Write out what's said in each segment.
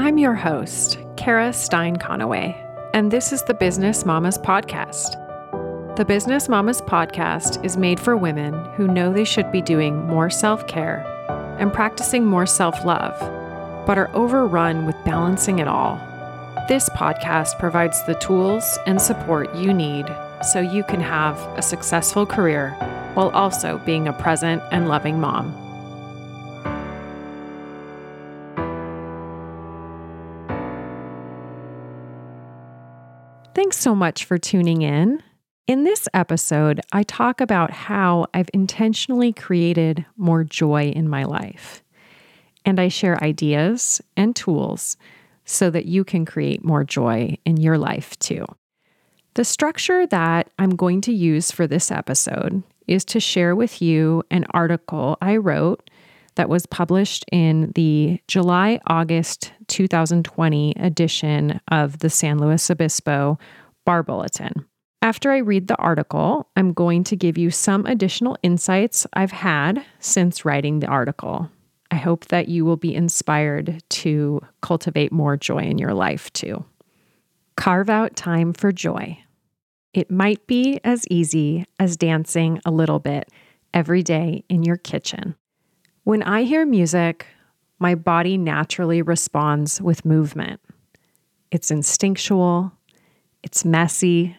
I'm your host, Kara Stein Conaway, and this is the Business Mamas Podcast. The Business Mamas Podcast is made for women who know they should be doing more self care and practicing more self love, but are overrun with balancing it all. This podcast provides the tools and support you need so you can have a successful career while also being a present and loving mom. So much for tuning in. In this episode, I talk about how I've intentionally created more joy in my life. And I share ideas and tools so that you can create more joy in your life too. The structure that I'm going to use for this episode is to share with you an article I wrote that was published in the July August 2020 edition of the San Luis Obispo Bar Bulletin. After I read the article, I'm going to give you some additional insights I've had since writing the article. I hope that you will be inspired to cultivate more joy in your life too. Carve out time for joy. It might be as easy as dancing a little bit every day in your kitchen. When I hear music, my body naturally responds with movement. It's instinctual, it's messy,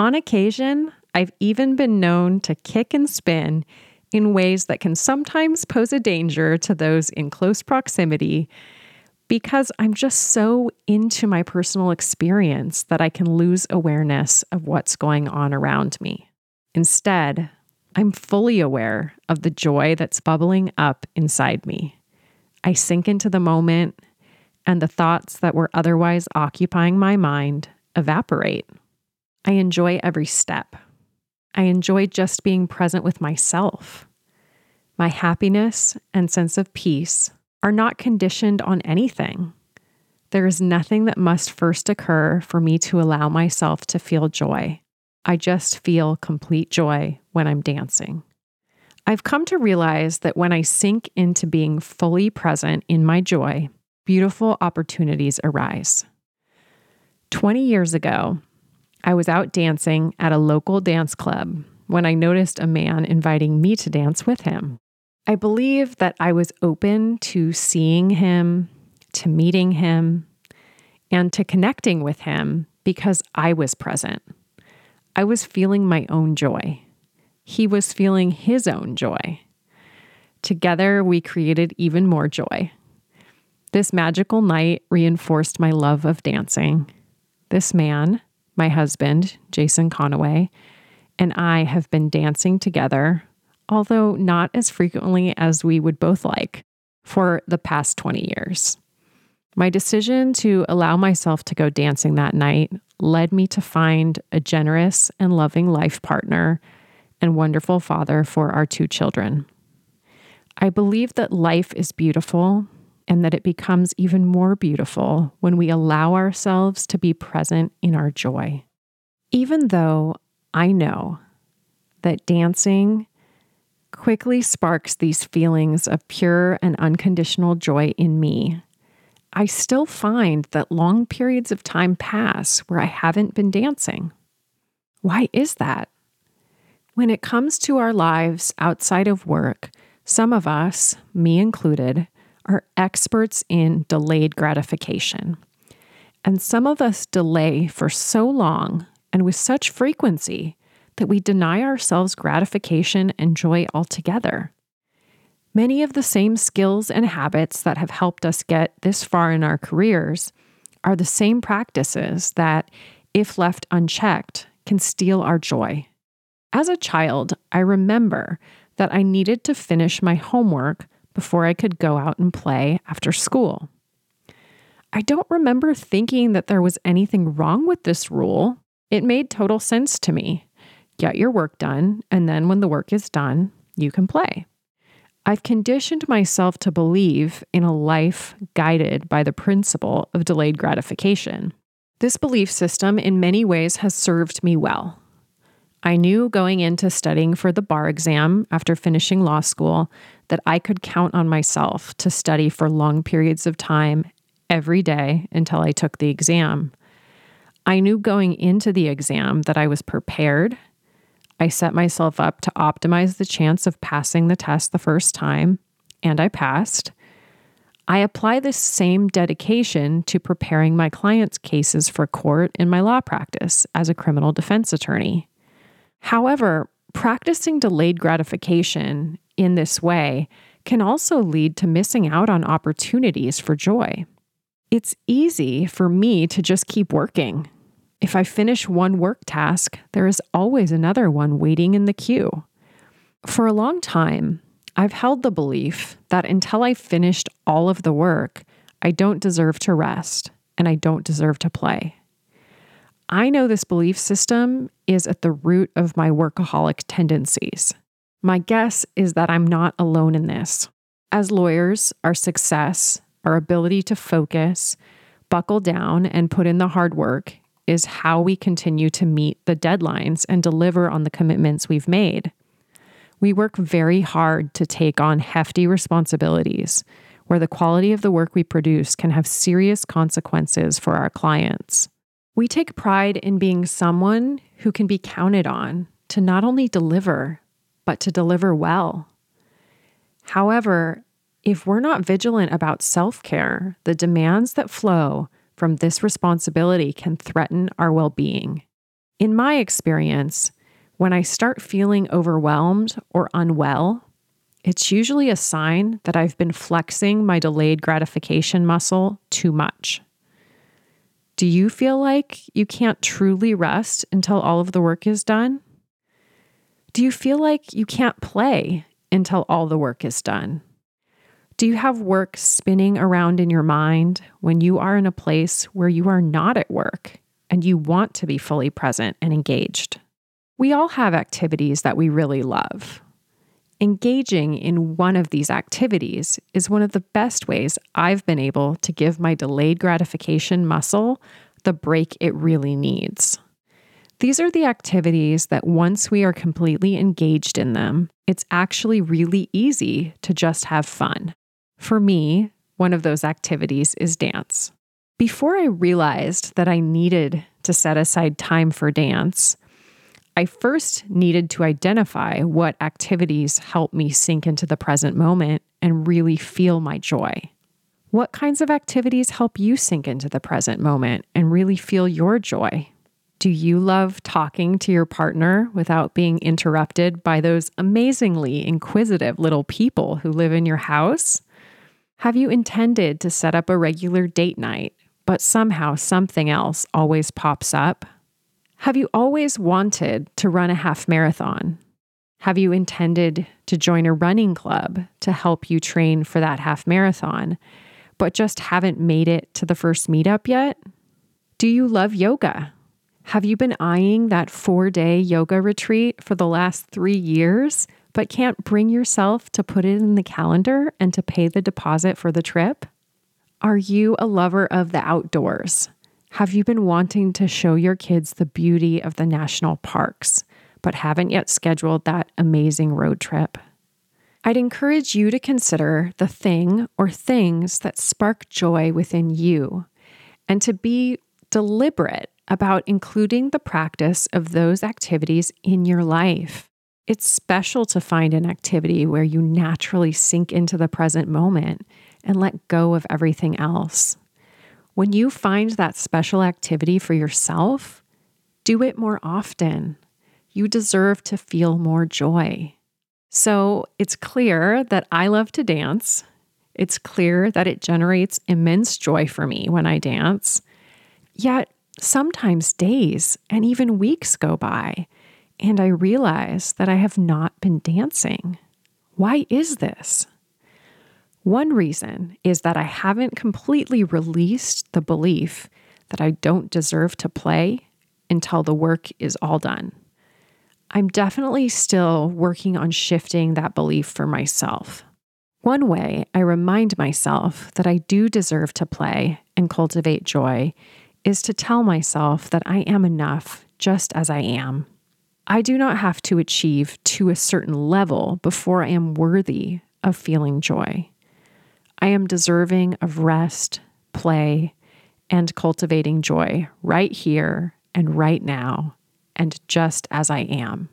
on occasion, I've even been known to kick and spin in ways that can sometimes pose a danger to those in close proximity because I'm just so into my personal experience that I can lose awareness of what's going on around me. Instead, I'm fully aware of the joy that's bubbling up inside me. I sink into the moment, and the thoughts that were otherwise occupying my mind evaporate. I enjoy every step. I enjoy just being present with myself. My happiness and sense of peace are not conditioned on anything. There is nothing that must first occur for me to allow myself to feel joy. I just feel complete joy when I'm dancing. I've come to realize that when I sink into being fully present in my joy, beautiful opportunities arise. 20 years ago, I was out dancing at a local dance club when I noticed a man inviting me to dance with him. I believe that I was open to seeing him, to meeting him, and to connecting with him because I was present. I was feeling my own joy. He was feeling his own joy. Together, we created even more joy. This magical night reinforced my love of dancing. This man, my husband, Jason Conaway, and I have been dancing together, although not as frequently as we would both like, for the past 20 years. My decision to allow myself to go dancing that night led me to find a generous and loving life partner and wonderful father for our two children. I believe that life is beautiful and that it becomes even more beautiful when we allow ourselves to be present in our joy. Even though I know that dancing quickly sparks these feelings of pure and unconditional joy in me, I still find that long periods of time pass where I haven't been dancing. Why is that? When it comes to our lives outside of work, some of us, me included, are experts in delayed gratification. And some of us delay for so long and with such frequency that we deny ourselves gratification and joy altogether. Many of the same skills and habits that have helped us get this far in our careers are the same practices that, if left unchecked, can steal our joy. As a child, I remember that I needed to finish my homework before I could go out and play after school. I don't remember thinking that there was anything wrong with this rule. It made total sense to me. Get your work done, and then when the work is done, you can play. I've conditioned myself to believe in a life guided by the principle of delayed gratification. This belief system, in many ways, has served me well. I knew going into studying for the bar exam after finishing law school that I could count on myself to study for long periods of time every day until I took the exam. I knew going into the exam that I was prepared. I set myself up to optimize the chance of passing the test the first time, and I passed. I apply this same dedication to preparing my clients' cases for court in my law practice as a criminal defense attorney. However, practicing delayed gratification in this way can also lead to missing out on opportunities for joy. It's easy for me to just keep working. If I finish one work task, there is always another one waiting in the queue. For a long time, I've held the belief that until I've finished all of the work, I don't deserve to rest and I don't deserve to play. I know this belief system is at the root of my workaholic tendencies. My guess is that I'm not alone in this. As lawyers, our success, our ability to focus, buckle down, and put in the hard work is how we continue to meet the deadlines and deliver on the commitments we've made. We work very hard to take on hefty responsibilities where the quality of the work we produce can have serious consequences for our clients. We take pride in being someone who can be counted on to not only deliver, but to deliver well. However, if we're not vigilant about self care, the demands that flow from this responsibility can threaten our well being. In my experience, when I start feeling overwhelmed or unwell, it's usually a sign that I've been flexing my delayed gratification muscle too much. Do you feel like you can't truly rest until all of the work is done? Do you feel like you can't play until all the work is done? Do you have work spinning around in your mind when you are in a place where you are not at work and you want to be fully present and engaged? We all have activities that we really love. Engaging in one of these activities is one of the best ways I've been able to give my delayed gratification muscle the break it really needs. These are the activities that once we are completely engaged in them, it's actually really easy to just have fun. For me, one of those activities is dance. Before I realized that I needed to set aside time for dance, I first needed to identify what activities help me sink into the present moment and really feel my joy. What kinds of activities help you sink into the present moment and really feel your joy? Do you love talking to your partner without being interrupted by those amazingly inquisitive little people who live in your house? Have you intended to set up a regular date night, but somehow something else always pops up? Have you always wanted to run a half marathon? Have you intended to join a running club to help you train for that half marathon, but just haven't made it to the first meetup yet? Do you love yoga? Have you been eyeing that four day yoga retreat for the last three years, but can't bring yourself to put it in the calendar and to pay the deposit for the trip? Are you a lover of the outdoors? Have you been wanting to show your kids the beauty of the national parks, but haven't yet scheduled that amazing road trip? I'd encourage you to consider the thing or things that spark joy within you and to be deliberate about including the practice of those activities in your life. It's special to find an activity where you naturally sink into the present moment and let go of everything else. When you find that special activity for yourself, do it more often. You deserve to feel more joy. So it's clear that I love to dance. It's clear that it generates immense joy for me when I dance. Yet sometimes days and even weeks go by, and I realize that I have not been dancing. Why is this? One reason is that I haven't completely released the belief that I don't deserve to play until the work is all done. I'm definitely still working on shifting that belief for myself. One way I remind myself that I do deserve to play and cultivate joy is to tell myself that I am enough just as I am. I do not have to achieve to a certain level before I am worthy of feeling joy. I am deserving of rest, play, and cultivating joy right here and right now, and just as I am.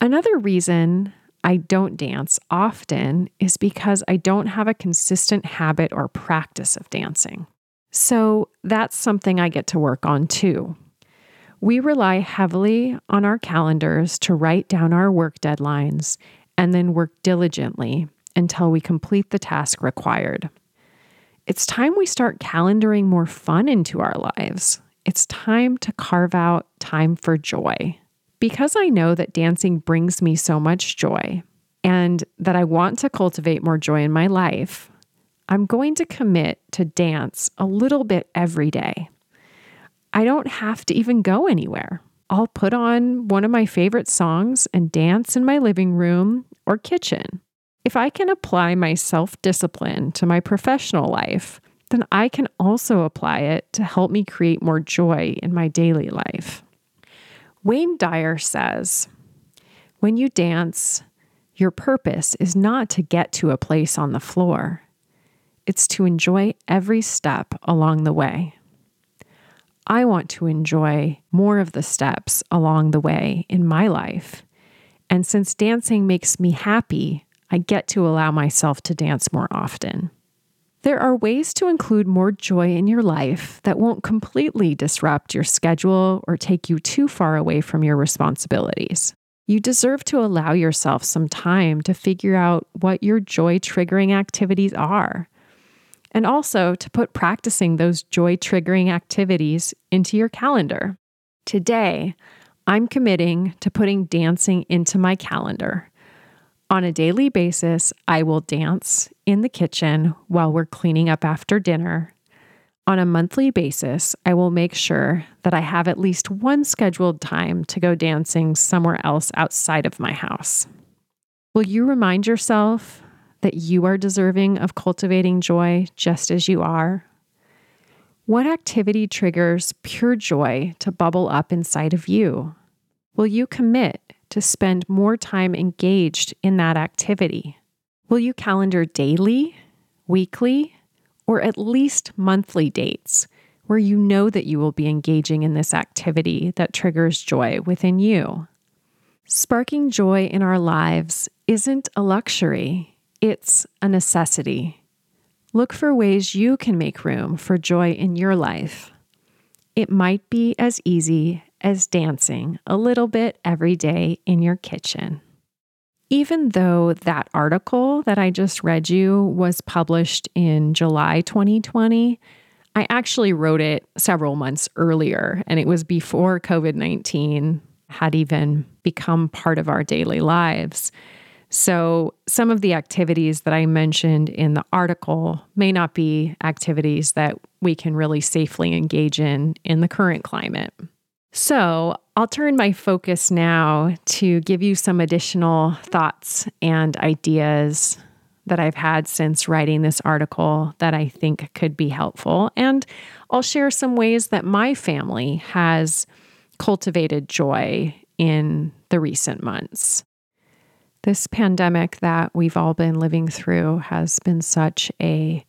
Another reason I don't dance often is because I don't have a consistent habit or practice of dancing. So that's something I get to work on too. We rely heavily on our calendars to write down our work deadlines and then work diligently until we complete the task required. It's time we start calendaring more fun into our lives. It's time to carve out time for joy. Because I know that dancing brings me so much joy and that I want to cultivate more joy in my life, I'm going to commit to dance a little bit every day. I don't have to even go anywhere. I'll put on one of my favorite songs and dance in my living room or kitchen. If I can apply my self discipline to my professional life, then I can also apply it to help me create more joy in my daily life. Wayne Dyer says, When you dance, your purpose is not to get to a place on the floor, it's to enjoy every step along the way. I want to enjoy more of the steps along the way in my life. And since dancing makes me happy, I get to allow myself to dance more often. There are ways to include more joy in your life that won't completely disrupt your schedule or take you too far away from your responsibilities. You deserve to allow yourself some time to figure out what your joy triggering activities are, and also to put practicing those joy triggering activities into your calendar. Today, I'm committing to putting dancing into my calendar on a daily basis, I will dance in the kitchen while we're cleaning up after dinner. On a monthly basis, I will make sure that I have at least one scheduled time to go dancing somewhere else outside of my house. Will you remind yourself that you are deserving of cultivating joy just as you are? What activity triggers pure joy to bubble up inside of you? Will you commit to spend more time engaged in that activity? Will you calendar daily, weekly, or at least monthly dates where you know that you will be engaging in this activity that triggers joy within you? Sparking joy in our lives isn't a luxury, it's a necessity. Look for ways you can make room for joy in your life. It might be as easy as dancing a little bit every day in your kitchen. Even though that article that I just read you was published in July 2020, I actually wrote it several months earlier, and it was before COVID 19 had even become part of our daily lives. So, some of the activities that I mentioned in the article may not be activities that we can really safely engage in in the current climate. So I'll turn my focus now to give you some additional thoughts and ideas that I've had since writing this article that I think could be helpful. And I'll share some ways that my family has cultivated joy in the recent months. This pandemic that we've all been living through has been such a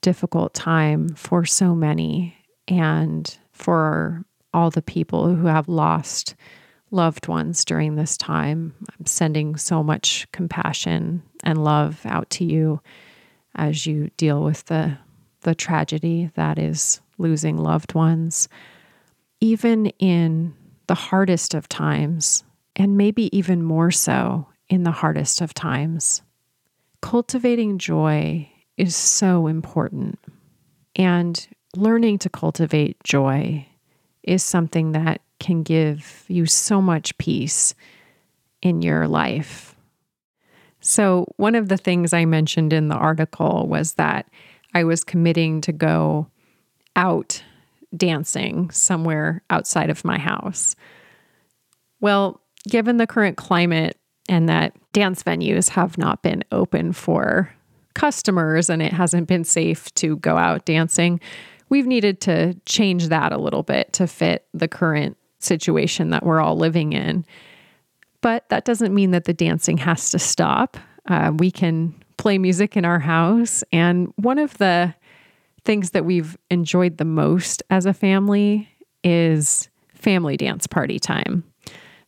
difficult time for so many and for all the people who have lost loved ones during this time. I'm sending so much compassion and love out to you as you deal with the the tragedy that is losing loved ones. Even in the hardest of times, and maybe even more so in the hardest of times, cultivating joy is so important. And learning to cultivate joy is something that can give you so much peace in your life. So, one of the things I mentioned in the article was that I was committing to go out dancing somewhere outside of my house. Well, given the current climate and that dance venues have not been open for customers and it hasn't been safe to go out dancing, we've needed to change that a little bit to fit the current situation that we're all living in. But that doesn't mean that the dancing has to stop. Uh, we can play music in our house. And one of the things that we've enjoyed the most as a family is family dance party time.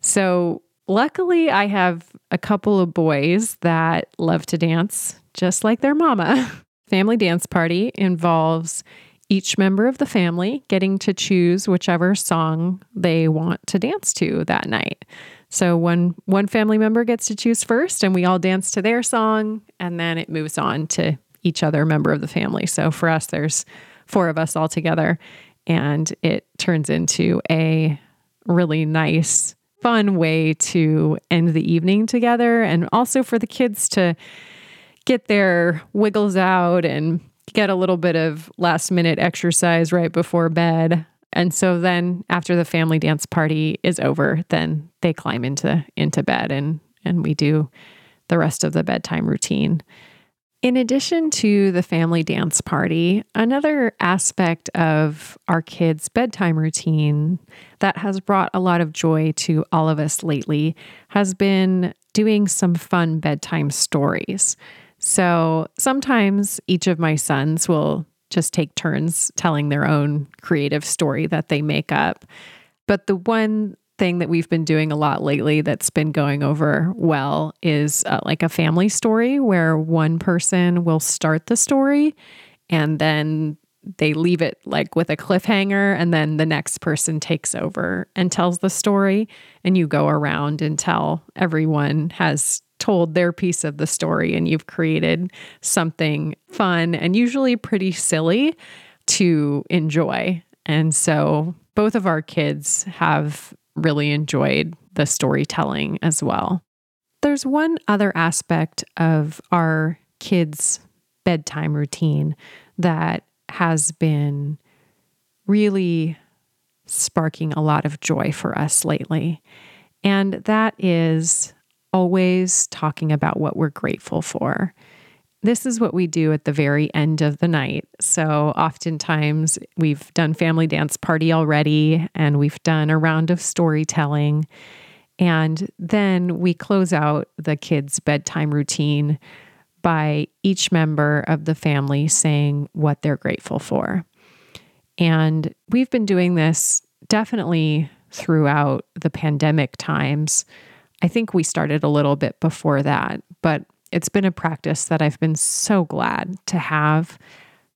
So, luckily, I have a couple of boys that love to dance just like their mama. family dance party involves each member of the family getting to choose whichever song they want to dance to that night. So one one family member gets to choose first and we all dance to their song and then it moves on to each other member of the family. So for us there's four of us all together and it turns into a really nice fun way to end the evening together and also for the kids to get their wiggles out and get a little bit of last minute exercise right before bed. And so then after the family dance party is over, then they climb into into bed and and we do the rest of the bedtime routine. In addition to the family dance party, another aspect of our kids' bedtime routine that has brought a lot of joy to all of us lately has been doing some fun bedtime stories. So sometimes each of my sons will just take turns telling their own creative story that they make up. But the one thing that we've been doing a lot lately that's been going over well is uh, like a family story where one person will start the story and then they leave it like with a cliffhanger and then the next person takes over and tells the story and you go around until everyone has told their piece of the story and you've created something fun and usually pretty silly to enjoy. And so both of our kids have really enjoyed the storytelling as well. There's one other aspect of our kids' bedtime routine that has been really sparking a lot of joy for us lately. And that is always talking about what we're grateful for. This is what we do at the very end of the night. So, oftentimes, we've done family dance party already, and we've done a round of storytelling. And then we close out the kids' bedtime routine by each member of the family saying what they're grateful for. And we've been doing this definitely throughout the pandemic times. I think we started a little bit before that, but it's been a practice that I've been so glad to have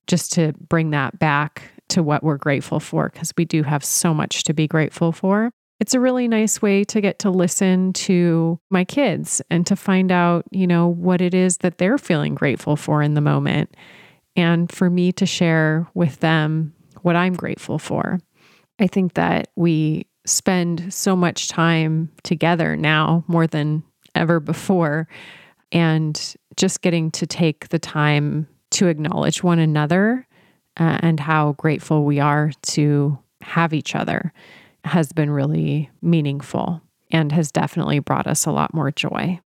just to bring that back to what we're grateful for because we do have so much to be grateful for. It's a really nice way to get to listen to my kids and to find out, you know, what it is that they're feeling grateful for in the moment. And for me to share with them what I'm grateful for. I think that we spend so much time together now more than ever before. And just getting to take the time to acknowledge one another uh, and how grateful we are to have each other has been really meaningful and has definitely brought us a lot more joy.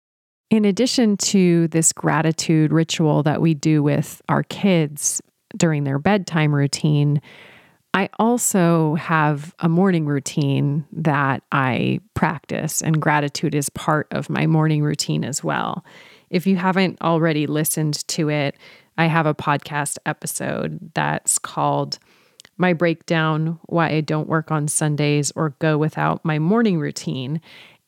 In addition to this gratitude ritual that we do with our kids during their bedtime routine, I also have a morning routine that I practice, and gratitude is part of my morning routine as well. If you haven't already listened to it, I have a podcast episode that's called My Breakdown Why I Don't Work on Sundays or Go Without My Morning Routine.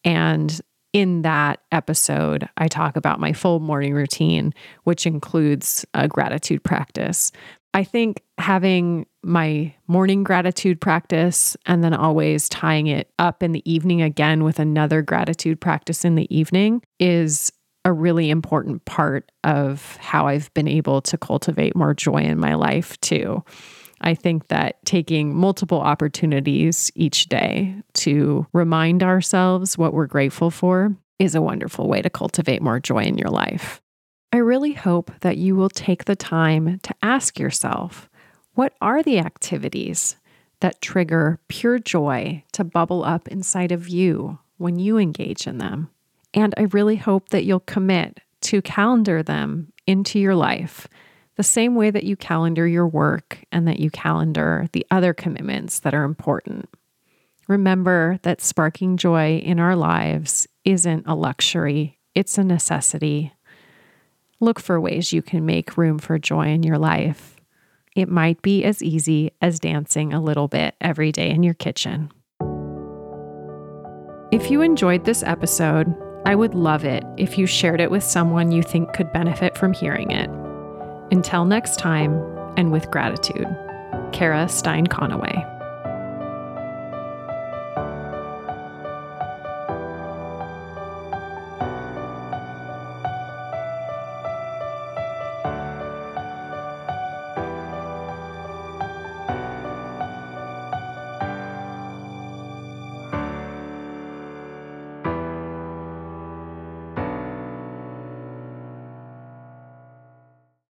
And in that episode, I talk about my full morning routine, which includes a gratitude practice. I think having my morning gratitude practice and then always tying it up in the evening again with another gratitude practice in the evening is a really important part of how I've been able to cultivate more joy in my life, too. I think that taking multiple opportunities each day to remind ourselves what we're grateful for is a wonderful way to cultivate more joy in your life. I really hope that you will take the time to ask yourself what are the activities that trigger pure joy to bubble up inside of you when you engage in them? And I really hope that you'll commit to calendar them into your life the same way that you calendar your work and that you calendar the other commitments that are important. Remember that sparking joy in our lives isn't a luxury, it's a necessity. Look for ways you can make room for joy in your life. it might be as easy as dancing a little bit every day in your kitchen. If you enjoyed this episode, I would love it if you shared it with someone you think could benefit from hearing it. Until next time, and with gratitude, Kara Stein Conaway.